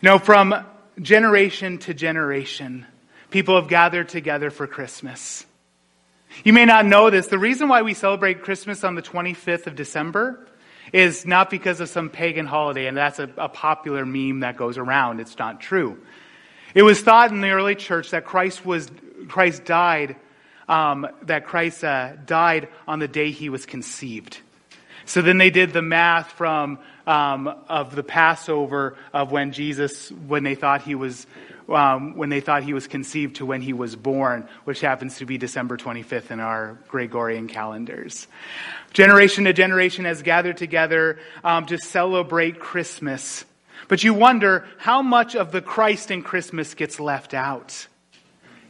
You know, from generation to generation, people have gathered together for Christmas. You may not know this. The reason why we celebrate Christmas on the 25th of December is not because of some pagan holiday, and that's a, a, popular meme that goes around. It's not true. It was thought in the early church that Christ was Christ died, um, that Christ uh, died on the day he was conceived. So then they did the math from um, of the Passover of when Jesus, when they thought he was um, when they thought he was conceived to when he was born, which happens to be December 25th in our Gregorian calendars. Generation to generation has gathered together um, to celebrate Christmas. But you wonder how much of the Christ in Christmas gets left out.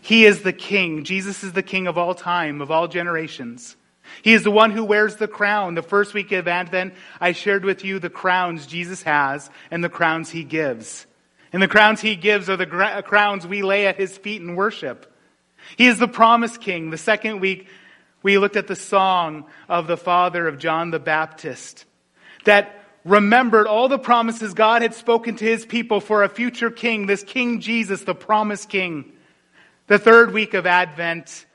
He is the King. Jesus is the King of all time, of all generations. He is the one who wears the crown. The first week of Advent, I shared with you the crowns Jesus has and the crowns he gives. And the crowns he gives are the gra- crowns we lay at his feet in worship. He is the promised king. The second week, we looked at the song of the father of John the Baptist that remembered all the promises God had spoken to his people for a future king, this King Jesus, the promised king. The third week of Advent,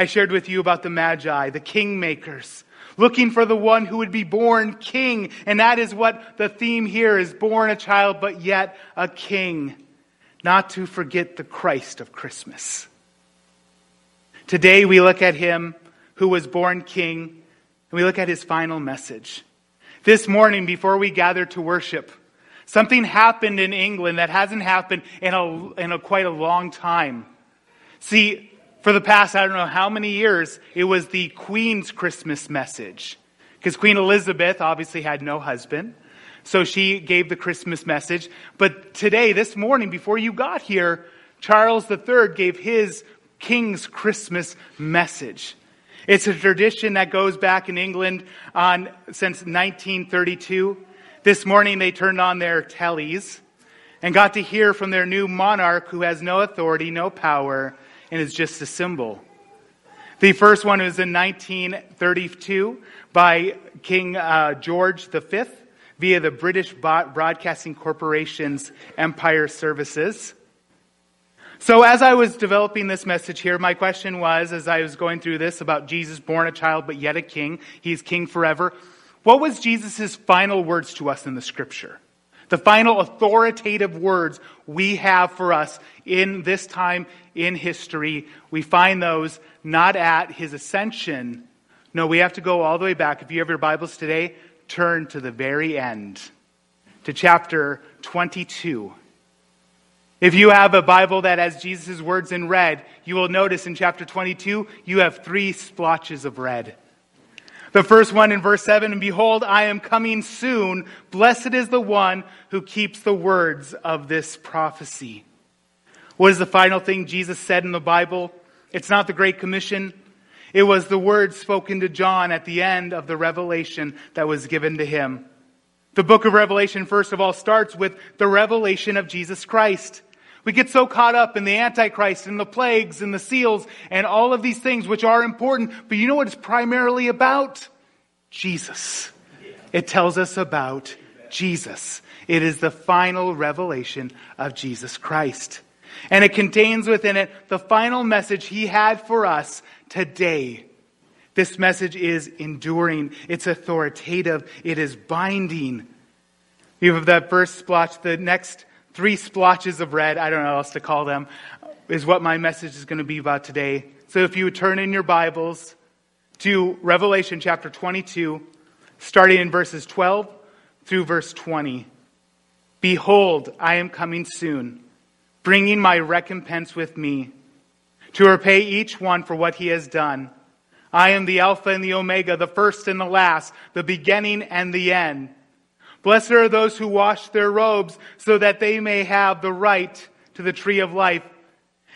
I shared with you about the Magi, the kingmakers, looking for the one who would be born king. And that is what the theme here is born a child, but yet a king. Not to forget the Christ of Christmas. Today we look at him who was born king, and we look at his final message. This morning, before we gather to worship, something happened in England that hasn't happened in a, in a quite a long time. See, for the past, I don't know how many years, it was the Queen's Christmas message. Because Queen Elizabeth obviously had no husband. So she gave the Christmas message. But today, this morning, before you got here, Charles III gave his King's Christmas message. It's a tradition that goes back in England on, since 1932. This morning they turned on their tellies and got to hear from their new monarch who has no authority, no power, and is just a symbol. The first one was in 1932 by King uh, George V via the British Broadcasting Corporation's Empire Services. So, as I was developing this message here, my question was, as I was going through this about Jesus born a child but yet a king, he's king forever. What was Jesus' final words to us in the scripture? The final authoritative words we have for us in this time in history, we find those not at his ascension. No, we have to go all the way back. If you have your Bibles today, turn to the very end, to chapter 22. If you have a Bible that has Jesus' words in red, you will notice in chapter 22, you have three splotches of red. The first one in verse 7 And behold, I am coming soon. Blessed is the one who keeps the words of this prophecy. What is the final thing Jesus said in the Bible? It's not the Great Commission. It was the words spoken to John at the end of the revelation that was given to him. The book of Revelation, first of all, starts with the revelation of Jesus Christ. We get so caught up in the Antichrist and the plagues and the seals and all of these things which are important, but you know what it's primarily about? Jesus. It tells us about Jesus. It is the final revelation of Jesus Christ. And it contains within it the final message he had for us today. This message is enduring. It's authoritative. It is binding. You have that first splotch. The next three splotches of red, I don't know what else to call them, is what my message is going to be about today. So if you would turn in your Bibles to Revelation chapter 22, starting in verses 12 through verse 20. Behold, I am coming soon, bringing my recompense with me to repay each one for what he has done. I am the Alpha and the Omega, the first and the last, the beginning and the end. Blessed are those who wash their robes so that they may have the right to the tree of life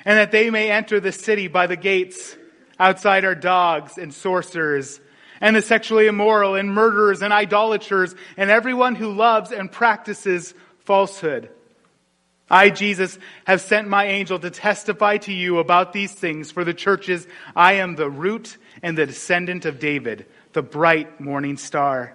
and that they may enter the city by the gates. Outside are dogs and sorcerers and the sexually immoral and murderers and idolaters and everyone who loves and practices falsehood. I, Jesus, have sent my angel to testify to you about these things for the churches. I am the root and the descendant of David, the bright morning star.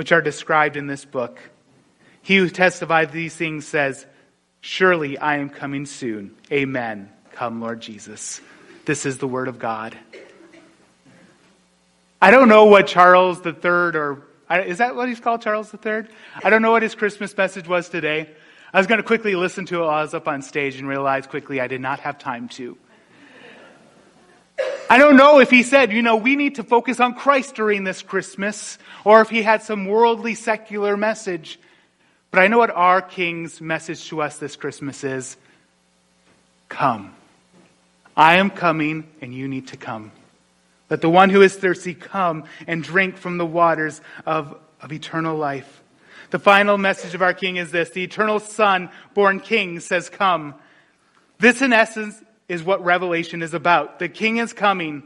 which are described in this book. He who testifies these things says, Surely I am coming soon. Amen. Come, Lord Jesus. This is the word of God. I don't know what Charles III, or is that what he's called, Charles III? I don't know what his Christmas message was today. I was going to quickly listen to it while I was up on stage and realize quickly I did not have time to. I don't know if he said, you know, we need to focus on Christ during this Christmas, or if he had some worldly secular message. But I know what our King's message to us this Christmas is Come. I am coming, and you need to come. Let the one who is thirsty come and drink from the waters of, of eternal life. The final message of our King is this the eternal Son, born King, says, Come. This, in essence, is what Revelation is about. The King is coming.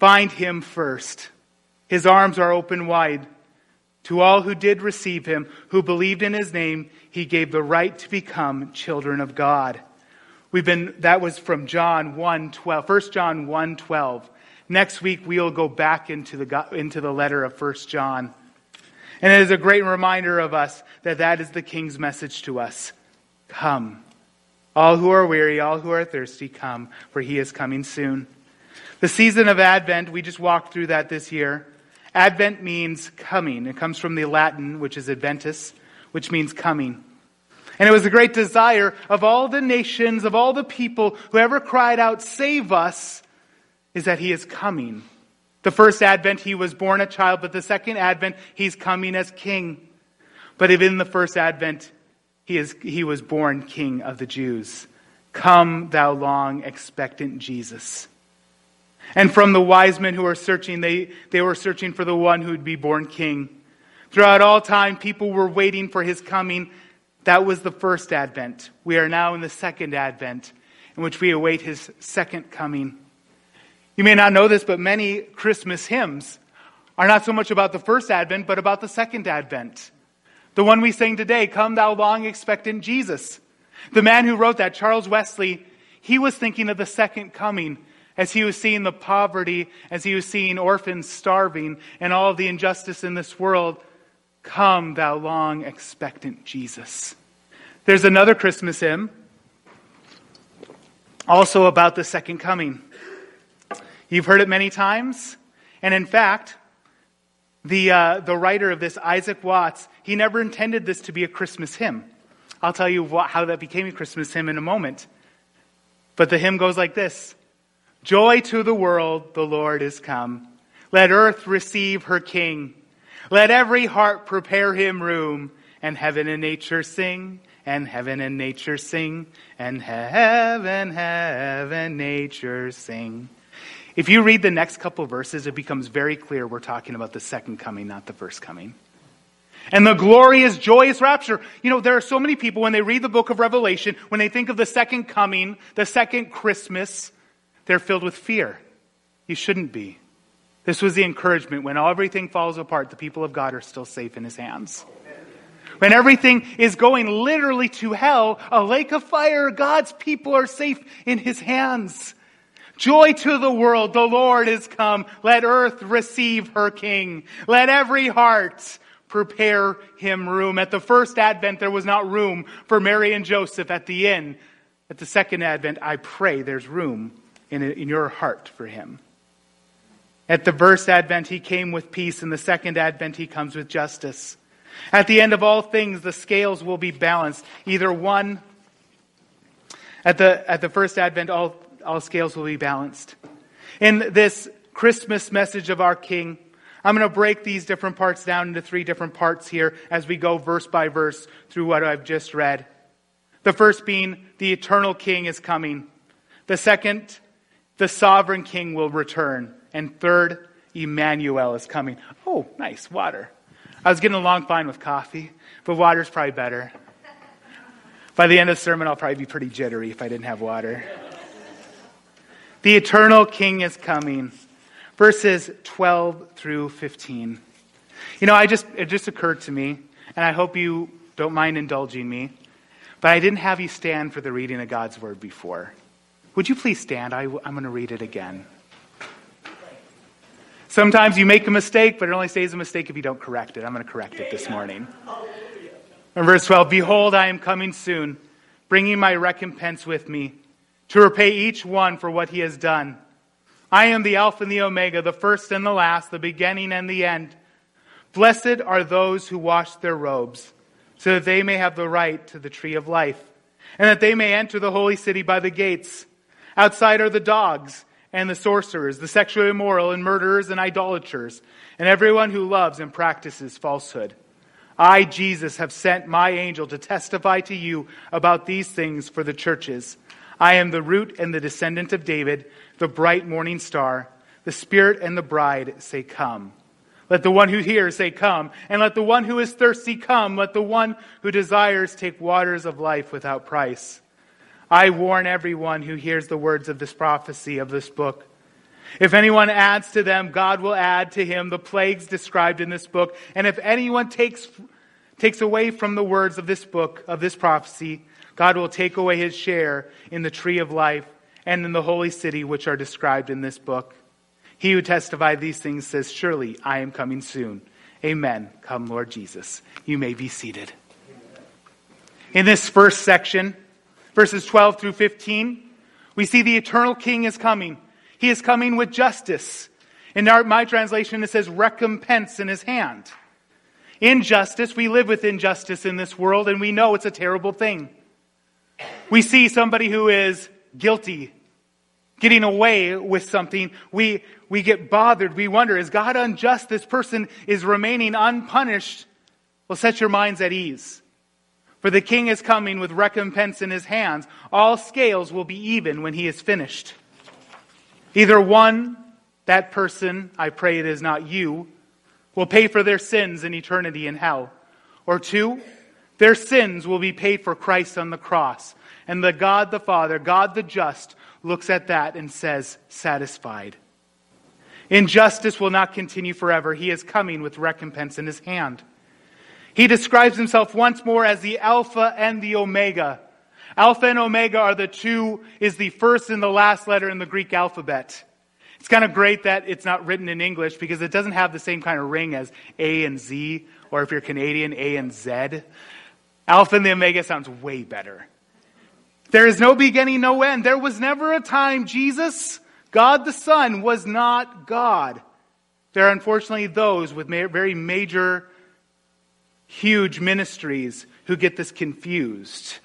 Find him first. His arms are open wide. To all who did receive him, who believed in his name, he gave the right to become children of God. We've been, that was from John 1 12, 1 John 1 12. Next week, we'll go back into the, into the letter of 1 John. And it is a great reminder of us that that is the King's message to us. Come. All who are weary, all who are thirsty, come, for he is coming soon. The season of Advent, we just walked through that this year. Advent means coming. It comes from the Latin, which is adventus, which means coming. And it was a great desire of all the nations, of all the people who ever cried out, Save us, is that he is coming. The first advent, he was born a child, but the second advent, he's coming as king. But even in the first advent, he, is, he was born king of the Jews. Come, thou long expectant Jesus. And from the wise men who were searching, they, they were searching for the one who would be born king. Throughout all time, people were waiting for his coming. That was the first advent. We are now in the second advent, in which we await his second coming. You may not know this, but many Christmas hymns are not so much about the first advent, but about the second advent. The one we sing today, Come Thou Long Expectant Jesus. The man who wrote that, Charles Wesley, he was thinking of the second coming as he was seeing the poverty, as he was seeing orphans starving, and all of the injustice in this world, come, thou long expectant Jesus. There's another Christmas hymn, also about the second coming. You've heard it many times, and in fact, the, uh, the writer of this, Isaac Watts, he never intended this to be a Christmas hymn. I'll tell you what, how that became a Christmas hymn in a moment. But the hymn goes like this Joy to the world, the Lord is come. Let earth receive her King. Let every heart prepare him room, and heaven and nature sing, and heaven and nature sing, and heaven, heaven, nature sing. If you read the next couple verses, it becomes very clear we're talking about the second coming, not the first coming. And the glorious, joyous rapture. You know, there are so many people when they read the book of Revelation, when they think of the second coming, the second Christmas, they're filled with fear. You shouldn't be. This was the encouragement. When everything falls apart, the people of God are still safe in his hands. When everything is going literally to hell, a lake of fire, God's people are safe in his hands. Joy to the world, the Lord is come. Let earth receive her king. Let every heart prepare him room. At the first advent, there was not room for Mary and Joseph at the inn. At the second advent, I pray there's room in, in your heart for him. At the first advent, he came with peace. In the second advent, he comes with justice. At the end of all things, the scales will be balanced. Either one, at the, at the first advent, all, all scales will be balanced. In this Christmas message of our King, I'm going to break these different parts down into three different parts here as we go verse by verse through what I've just read. The first being, the eternal King is coming. The second, the sovereign king will return. And third, Emmanuel is coming. Oh, nice, water. I was getting along fine with coffee, but water's probably better. By the end of the sermon, I'll probably be pretty jittery if I didn't have water. The eternal King is coming. Verses 12 through 15. You know, I just, it just occurred to me, and I hope you don't mind indulging me, but I didn't have you stand for the reading of God's word before. Would you please stand? I, am going to read it again. Sometimes you make a mistake, but it only stays a mistake if you don't correct it. I'm going to correct it this morning. In verse 12, Behold, I am coming soon, bringing my recompense with me, to repay each one for what he has done. I am the Alpha and the Omega, the first and the last, the beginning and the end. Blessed are those who wash their robes, so that they may have the right to the tree of life, and that they may enter the holy city by the gates. Outside are the dogs and the sorcerers, the sexually immoral, and murderers and idolaters, and everyone who loves and practices falsehood. I, Jesus, have sent my angel to testify to you about these things for the churches. I am the root and the descendant of David, the bright morning star. The Spirit and the bride say, Come. Let the one who hears say, Come. And let the one who is thirsty come. Let the one who desires take waters of life without price. I warn everyone who hears the words of this prophecy of this book. If anyone adds to them, God will add to him the plagues described in this book. And if anyone takes, takes away from the words of this book, of this prophecy, God will take away his share in the tree of life and in the holy city which are described in this book. He who testified these things says, Surely I am coming soon. Amen. Come, Lord Jesus. You may be seated. In this first section, verses 12 through 15, we see the eternal king is coming. He is coming with justice. In my translation, it says recompense in his hand. Injustice, we live with injustice in this world, and we know it's a terrible thing. We see somebody who is guilty getting away with something. We, we get bothered. We wonder, is God unjust? This person is remaining unpunished. Well, set your minds at ease. For the king is coming with recompense in his hands. All scales will be even when he is finished. Either one, that person, I pray it is not you, will pay for their sins in eternity in hell. Or two, their sins will be paid for Christ on the cross. And the God the Father, God the just, looks at that and says, satisfied. Injustice will not continue forever. He is coming with recompense in his hand. He describes himself once more as the Alpha and the Omega. Alpha and Omega are the two, is the first and the last letter in the Greek alphabet. It's kind of great that it's not written in English because it doesn't have the same kind of ring as A and Z, or if you're Canadian, A and Z. Alpha and the Omega sounds way better. There is no beginning, no end. There was never a time Jesus, God the Son, was not God. There are unfortunately those with very major, huge ministries who get this confused.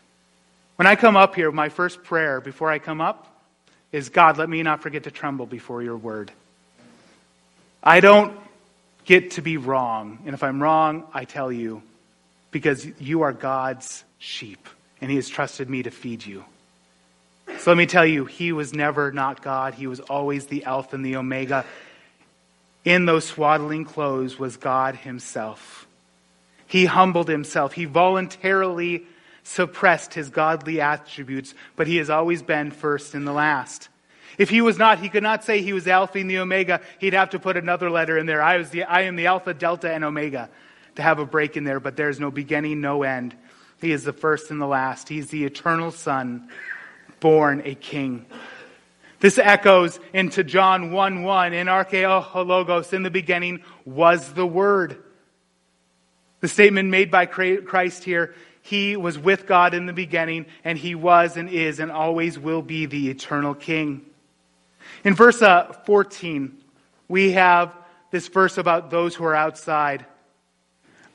When I come up here, my first prayer before I come up is God, let me not forget to tremble before your word. I don't get to be wrong. And if I'm wrong, I tell you because you are God's sheep and he has trusted me to feed you. So let me tell you, he was never not God. He was always the Alpha and the Omega. In those swaddling clothes was God himself. He humbled himself. He voluntarily suppressed his godly attributes, but he has always been first and the last. If he was not, he could not say he was Alpha and the Omega. He'd have to put another letter in there. I, was the, I am the Alpha, Delta, and Omega to have a break in there, but there's no beginning, no end. He is the first and the last. He's the eternal Son, born a king. This echoes into John 1 1. In archeologos, in the beginning, was the Word. The statement made by Christ here He was with God in the beginning, and He was and is and always will be the eternal King. In verse uh, 14, we have this verse about those who are outside.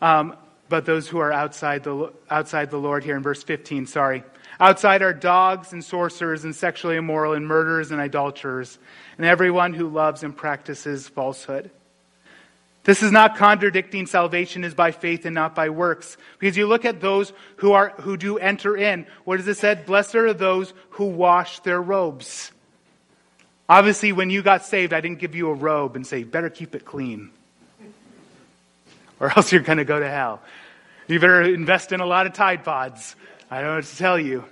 Um, but those who are outside the, outside the Lord here in verse 15, sorry. Outside are dogs and sorcerers and sexually immoral and murderers and idolaters and everyone who loves and practices falsehood. This is not contradicting salvation is by faith and not by works. Because you look at those who are, who do enter in. What does it say? Blessed are those who wash their robes. Obviously, when you got saved, I didn't give you a robe and say, better keep it clean or else you're going to go to hell. You better invest in a lot of Tide Pods. I don't know what to tell you.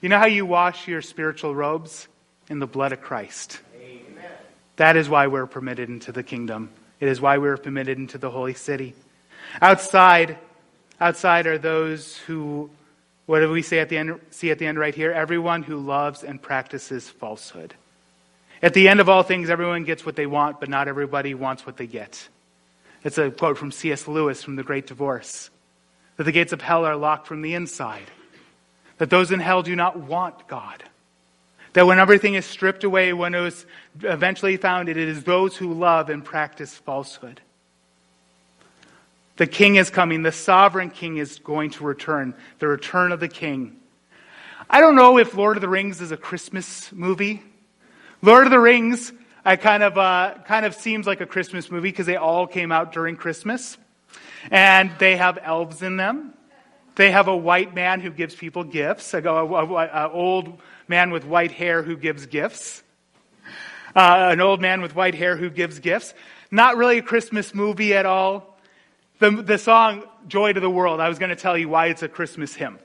You know how you wash your spiritual robes? In the blood of Christ. Amen. That is why we're permitted into the kingdom. It is why we're permitted into the holy city. Outside, outside are those who, what do we say at the end, see at the end right here? Everyone who loves and practices falsehood. At the end of all things, everyone gets what they want, but not everybody wants what they get. It's a quote from C.S. Lewis from The Great Divorce that the gates of hell are locked from the inside, that those in hell do not want God. That when everything is stripped away, when it was eventually found, it is those who love and practice falsehood. The king is coming. The sovereign king is going to return. The return of the king. I don't know if Lord of the Rings is a Christmas movie. Lord of the Rings, I kind of, uh, kind of seems like a Christmas movie because they all came out during Christmas. And they have elves in them. They have a white man who gives people gifts, an old man with white hair who gives gifts, uh, an old man with white hair who gives gifts. Not really a Christmas movie at all. The, the song Joy to the World, I was going to tell you why it's a Christmas hymn.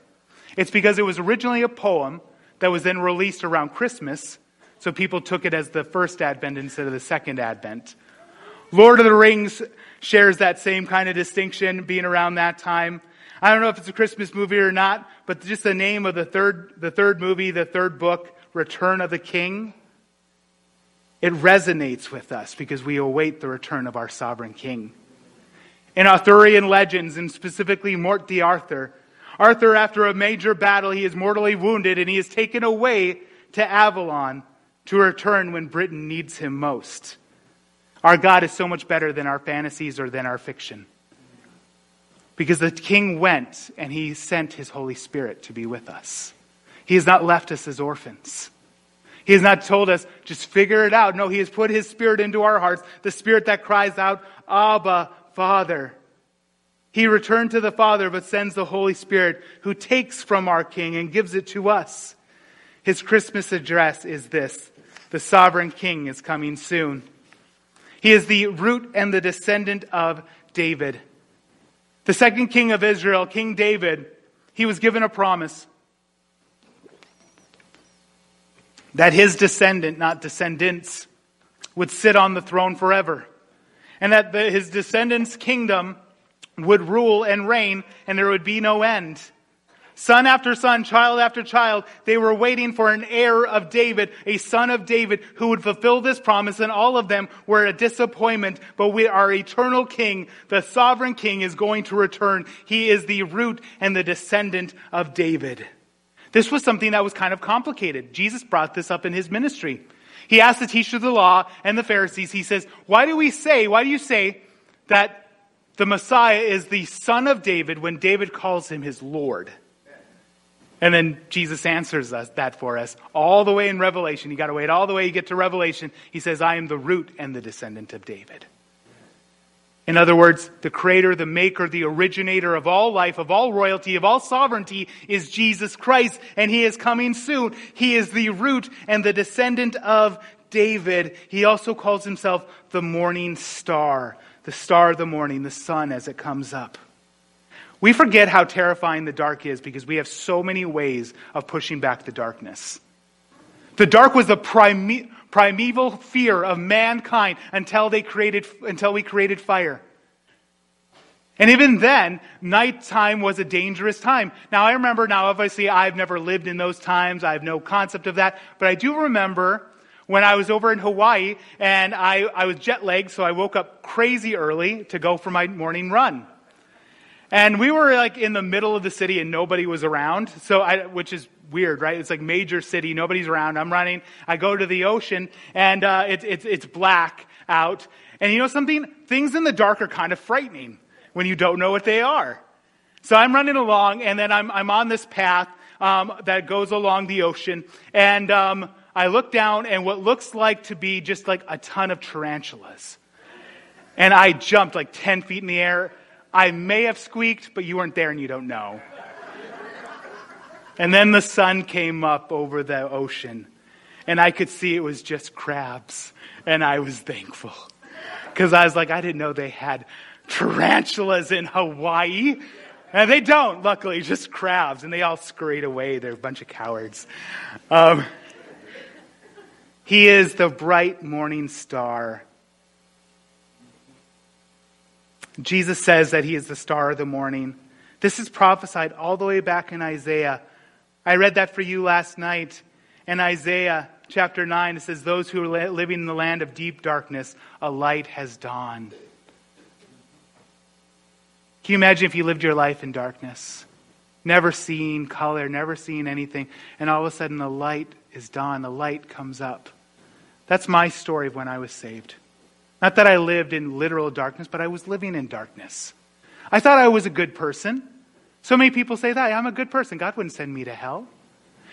It's because it was originally a poem that was then released around Christmas, so people took it as the first Advent instead of the second Advent. Lord of the Rings shares that same kind of distinction, being around that time. I don't know if it's a Christmas movie or not, but just the name of the third, the third movie, the third book, Return of the King, it resonates with us because we await the return of our sovereign king. In Arthurian legends, and specifically Morte d'Arthur, Arthur, after a major battle, he is mortally wounded and he is taken away to Avalon to return when Britain needs him most. Our God is so much better than our fantasies or than our fiction. Because the king went and he sent his Holy Spirit to be with us. He has not left us as orphans. He has not told us, just figure it out. No, he has put his spirit into our hearts, the spirit that cries out, Abba, Father. He returned to the Father, but sends the Holy Spirit who takes from our King and gives it to us. His Christmas address is this The sovereign King is coming soon. He is the root and the descendant of David. The second king of Israel, King David, he was given a promise that his descendant, not descendants, would sit on the throne forever. And that the, his descendants' kingdom would rule and reign, and there would be no end. Son after son, child after child, they were waiting for an heir of David, a son of David who would fulfill this promise, and all of them were a disappointment. But we, our eternal king, the sovereign king, is going to return. He is the root and the descendant of David. This was something that was kind of complicated. Jesus brought this up in his ministry. He asked the teacher of the law and the Pharisees, he says, Why do we say, why do you say that the Messiah is the son of David when David calls him his Lord? And then Jesus answers us that for us all the way in Revelation. You got to wait all the way you get to Revelation. He says, I am the root and the descendant of David. In other words, the creator, the maker, the originator of all life, of all royalty, of all sovereignty is Jesus Christ, and he is coming soon. He is the root and the descendant of David. He also calls himself the morning star, the star of the morning, the sun as it comes up. We forget how terrifying the dark is because we have so many ways of pushing back the darkness. The dark was the prime, primeval fear of mankind until they created, until we created fire. And even then, nighttime was a dangerous time. Now I remember, now obviously I've never lived in those times. I have no concept of that. But I do remember when I was over in Hawaii and I, I was jet lagged, so I woke up crazy early to go for my morning run. And we were like in the middle of the city and nobody was around. So I, which is weird, right? It's like major city. Nobody's around. I'm running. I go to the ocean and, uh, it's, it's, it's black out. And you know something? Things in the dark are kind of frightening when you don't know what they are. So I'm running along and then I'm, I'm on this path, um, that goes along the ocean and, um, I look down and what looks like to be just like a ton of tarantulas. And I jumped like 10 feet in the air I may have squeaked, but you weren't there and you don't know. And then the sun came up over the ocean, and I could see it was just crabs, and I was thankful. Because I was like, I didn't know they had tarantulas in Hawaii. And they don't, luckily, just crabs, and they all scurried away. They're a bunch of cowards. Um, he is the bright morning star. Jesus says that he is the star of the morning. This is prophesied all the way back in Isaiah. I read that for you last night. In Isaiah chapter 9, it says, Those who are living in the land of deep darkness, a light has dawned. Can you imagine if you lived your life in darkness? Never seeing color, never seeing anything, and all of a sudden the light is dawn, the light comes up. That's my story of when I was saved. Not that I lived in literal darkness, but I was living in darkness. I thought I was a good person. So many people say that. I'm a good person. God wouldn't send me to hell.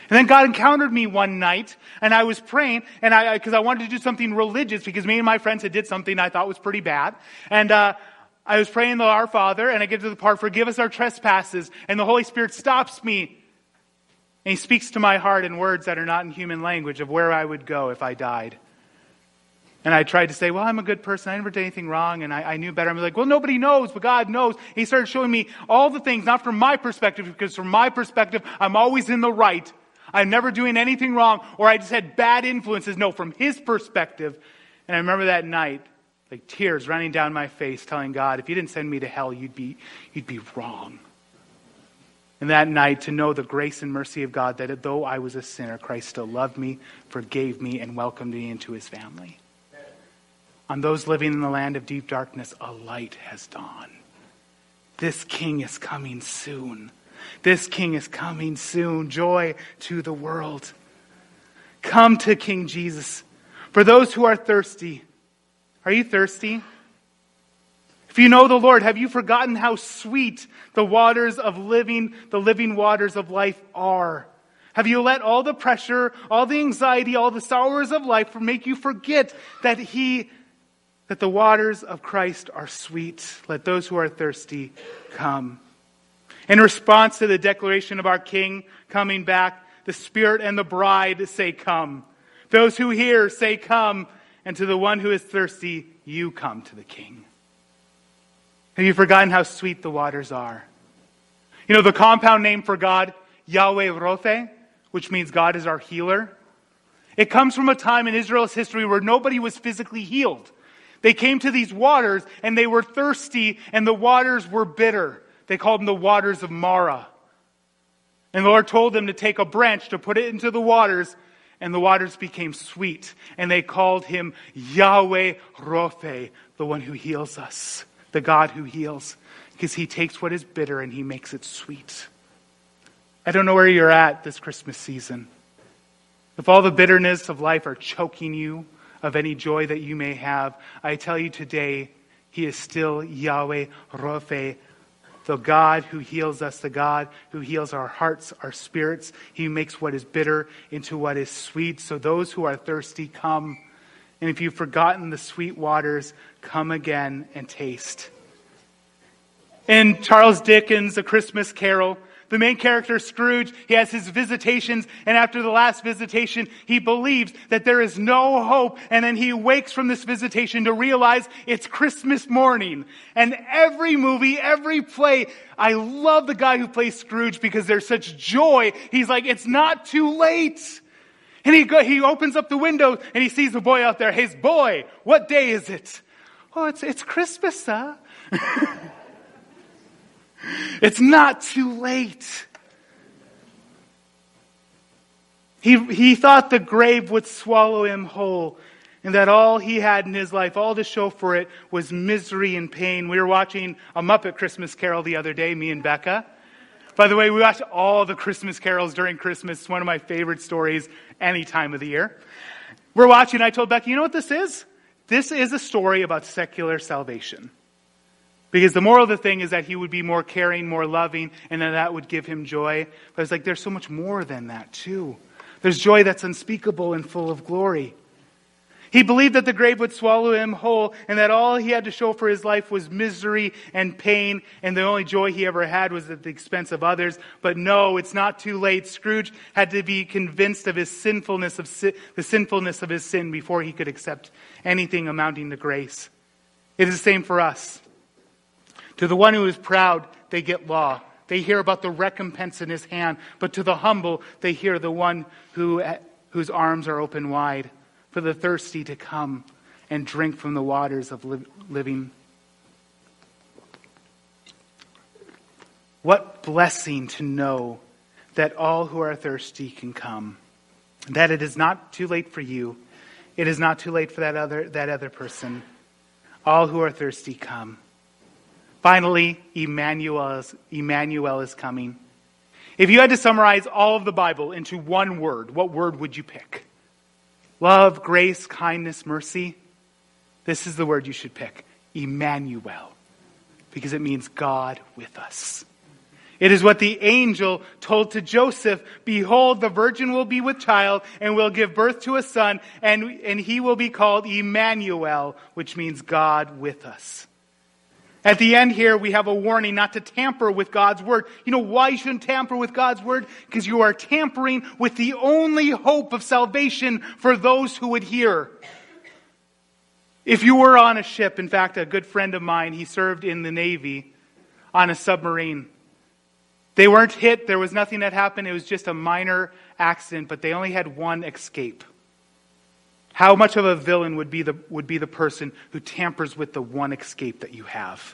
And then God encountered me one night, and I was praying, and I, because I wanted to do something religious, because me and my friends had did something I thought was pretty bad. And, uh, I was praying the Our Father, and I get to the part, forgive us our trespasses, and the Holy Spirit stops me. And He speaks to my heart in words that are not in human language of where I would go if I died. And I tried to say, well, I'm a good person. I never did anything wrong. And I, I knew better. I'm like, well, nobody knows, but God knows. He started showing me all the things, not from my perspective, because from my perspective, I'm always in the right. I'm never doing anything wrong, or I just had bad influences. No, from His perspective. And I remember that night, like tears running down my face, telling God, if you didn't send me to hell, you'd be, you'd be wrong. And that night, to know the grace and mercy of God, that though I was a sinner, Christ still loved me, forgave me, and welcomed me into His family. On those living in the land of deep darkness, a light has dawned. This king is coming soon. This king is coming soon. Joy to the world. Come to King Jesus. For those who are thirsty, are you thirsty? If you know the Lord, have you forgotten how sweet the waters of living, the living waters of life are? Have you let all the pressure, all the anxiety, all the sorrows of life make you forget that He that the waters of Christ are sweet. Let those who are thirsty come. In response to the declaration of our King coming back, the Spirit and the bride say, Come. Those who hear say, Come. And to the one who is thirsty, you come to the King. Have you forgotten how sweet the waters are? You know, the compound name for God, Yahweh Rophe, which means God is our healer. It comes from a time in Israel's history where nobody was physically healed. They came to these waters and they were thirsty and the waters were bitter. They called them the waters of Marah. And the Lord told them to take a branch to put it into the waters and the waters became sweet. And they called him Yahweh Rophe, the one who heals us, the God who heals, because he takes what is bitter and he makes it sweet. I don't know where you're at this Christmas season. If all the bitterness of life are choking you, of any joy that you may have, I tell you today, He is still Yahweh Rophe, the God who heals us, the God who heals our hearts, our spirits. He makes what is bitter into what is sweet. So those who are thirsty, come. And if you've forgotten the sweet waters, come again and taste. In Charles Dickens' A Christmas Carol, the main character, Scrooge, he has his visitations, and after the last visitation, he believes that there is no hope, and then he wakes from this visitation to realize it's Christmas morning. And every movie, every play, I love the guy who plays Scrooge because there's such joy. He's like, it's not too late. And he, go, he opens up the window and he sees the boy out there. His boy, what day is it? Oh, it's, it's Christmas, sir. It's not too late. He, he thought the grave would swallow him whole and that all he had in his life, all to show for it, was misery and pain. We were watching a Muppet Christmas Carol the other day, me and Becca. By the way, we watch all the Christmas carols during Christmas. It's one of my favorite stories any time of the year. We're watching, I told Becca, you know what this is? This is a story about secular salvation. Because the moral of the thing is that he would be more caring, more loving, and that that would give him joy. But it's like there's so much more than that, too. There's joy that's unspeakable and full of glory. He believed that the grave would swallow him whole and that all he had to show for his life was misery and pain, and the only joy he ever had was at the expense of others. But no, it's not too late. Scrooge had to be convinced of his sinfulness, of si- the sinfulness of his sin before he could accept anything amounting to grace. It is the same for us. To the one who is proud, they get law. they hear about the recompense in his hand, but to the humble, they hear the one who, whose arms are open wide for the thirsty to come and drink from the waters of li- living. What blessing to know that all who are thirsty can come, that it is not too late for you, it is not too late for that other, that other person. All who are thirsty come. Finally, Emmanuel is, Emmanuel is coming. If you had to summarize all of the Bible into one word, what word would you pick? Love, grace, kindness, mercy. This is the word you should pick Emmanuel, because it means God with us. It is what the angel told to Joseph Behold, the virgin will be with child and will give birth to a son, and, and he will be called Emmanuel, which means God with us. At the end here, we have a warning not to tamper with God's word. You know why you shouldn't tamper with God's word? Because you are tampering with the only hope of salvation for those who would hear. If you were on a ship, in fact, a good friend of mine, he served in the Navy on a submarine. They weren't hit, there was nothing that happened, it was just a minor accident, but they only had one escape. How much of a villain would be the, would be the person who tampers with the one escape that you have?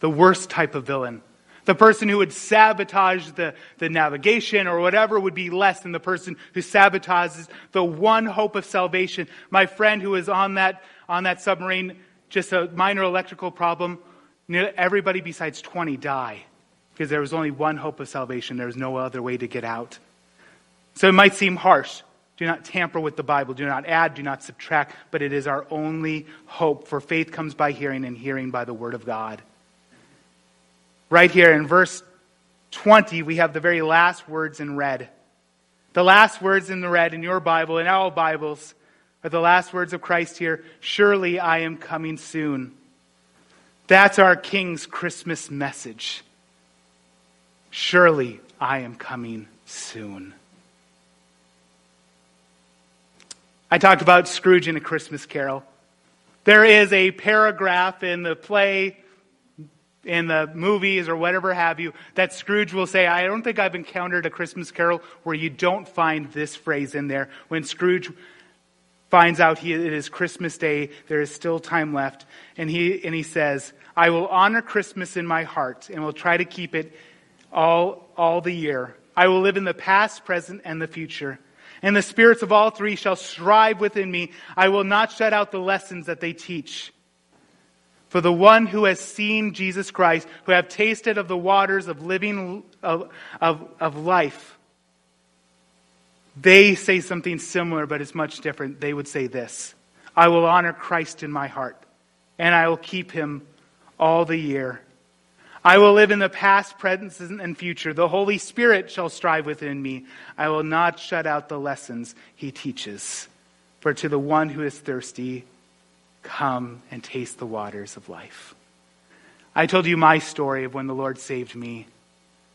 The worst type of villain. The person who would sabotage the, the navigation or whatever would be less than the person who sabotages the one hope of salvation. My friend who was on that, on that submarine, just a minor electrical problem, everybody besides 20 die because there was only one hope of salvation. There was no other way to get out. So it might seem harsh. Do not tamper with the Bible. Do not add, do not subtract, but it is our only hope. For faith comes by hearing, and hearing by the Word of God. Right here in verse 20, we have the very last words in red. The last words in the red in your Bible, in our Bibles, are the last words of Christ here Surely I am coming soon. That's our King's Christmas message. Surely I am coming soon. I talked about Scrooge in A Christmas Carol. There is a paragraph in the play, in the movies, or whatever have you, that Scrooge will say, I don't think I've encountered a Christmas Carol where you don't find this phrase in there. When Scrooge finds out he, it is Christmas Day, there is still time left, and he, and he says, I will honor Christmas in my heart and will try to keep it all, all the year. I will live in the past, present, and the future and the spirits of all three shall strive within me. I will not shut out the lessons that they teach. For the one who has seen Jesus Christ, who have tasted of the waters of living of, of, of life, they say something similar, but it's much different. They would say this I will honor Christ in my heart, and I will keep him all the year. I will live in the past, present, and future. The Holy Spirit shall strive within me. I will not shut out the lessons he teaches. For to the one who is thirsty, come and taste the waters of life. I told you my story of when the Lord saved me.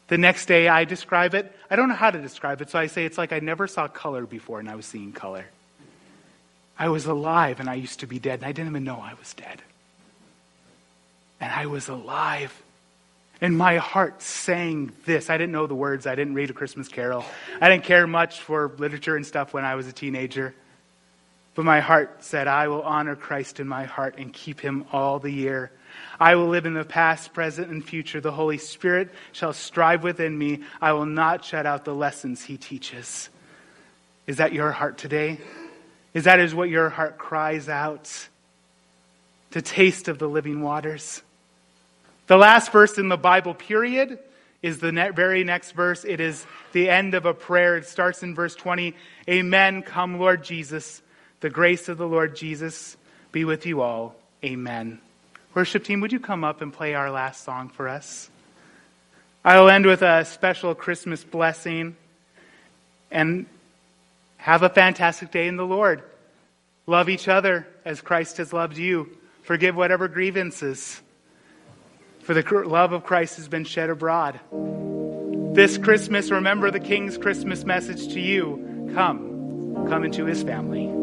The next day I describe it. I don't know how to describe it, so I say it's like I never saw color before and I was seeing color. I was alive and I used to be dead, and I didn't even know I was dead. And I was alive and my heart sang this. I didn't know the words. I didn't read A Christmas Carol. I didn't care much for literature and stuff when I was a teenager. But my heart said, I will honor Christ in my heart and keep him all the year. I will live in the past, present, and future. The Holy Spirit shall strive within me. I will not shut out the lessons he teaches. Is that your heart today? Is that is what your heart cries out? To taste of the living waters? The last verse in the Bible, period, is the ne- very next verse. It is the end of a prayer. It starts in verse 20 Amen. Come, Lord Jesus. The grace of the Lord Jesus be with you all. Amen. Worship team, would you come up and play our last song for us? I will end with a special Christmas blessing and have a fantastic day in the Lord. Love each other as Christ has loved you. Forgive whatever grievances for the love of Christ has been shed abroad. This Christmas, remember the King's Christmas message to you come, come into his family.